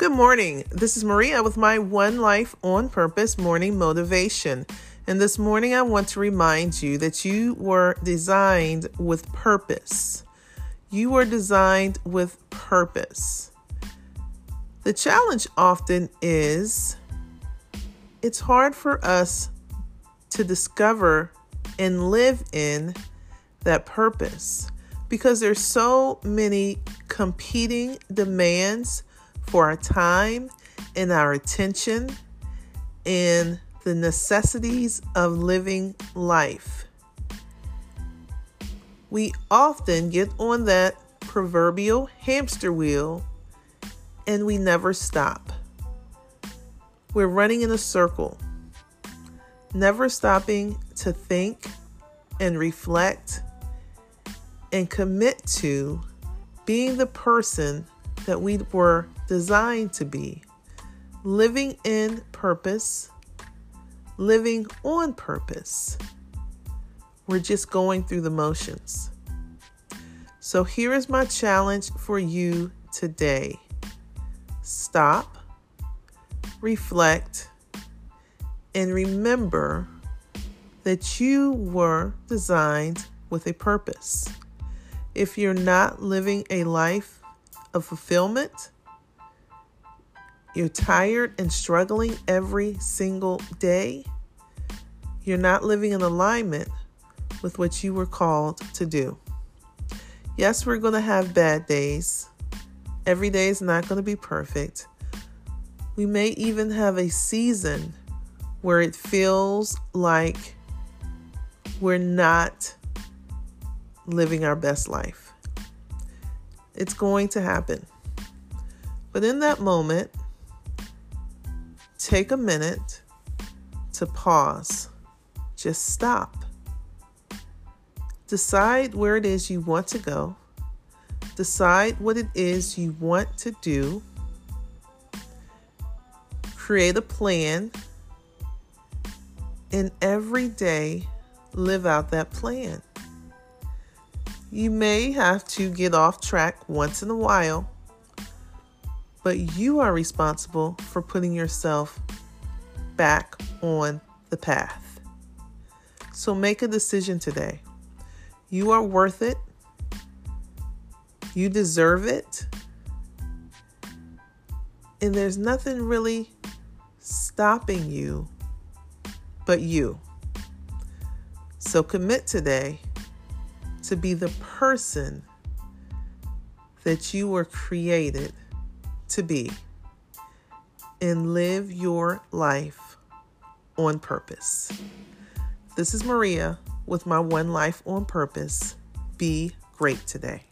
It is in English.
Good morning. This is Maria with my One Life on Purpose morning motivation. And this morning, I want to remind you that you were designed with purpose. You were designed with purpose. The challenge often is it's hard for us to discover and live in that purpose because there's so many competing demands for our time and our attention and the necessities of living life. We often get on that proverbial hamster wheel and we never stop. We're running in a circle, never stopping to think and reflect and commit to being the person that we were designed to be living in purpose, living on purpose. We're just going through the motions. So here is my challenge for you today stop, reflect, and remember that you were designed with a purpose. If you're not living a life of fulfillment, you're tired and struggling every single day, you're not living in alignment with what you were called to do. Yes, we're going to have bad days. Every day is not going to be perfect. We may even have a season where it feels like we're not living our best life. It's going to happen. But in that moment, take a minute to pause. Just stop. Decide where it is you want to go. Decide what it is you want to do. Create a plan. And every day, live out that plan. You may have to get off track once in a while, but you are responsible for putting yourself back on the path. So make a decision today. You are worth it. You deserve it. And there's nothing really stopping you but you. So commit today to be the person that you were created to be and live your life on purpose. This is Maria with my One Life on Purpose. Be great today.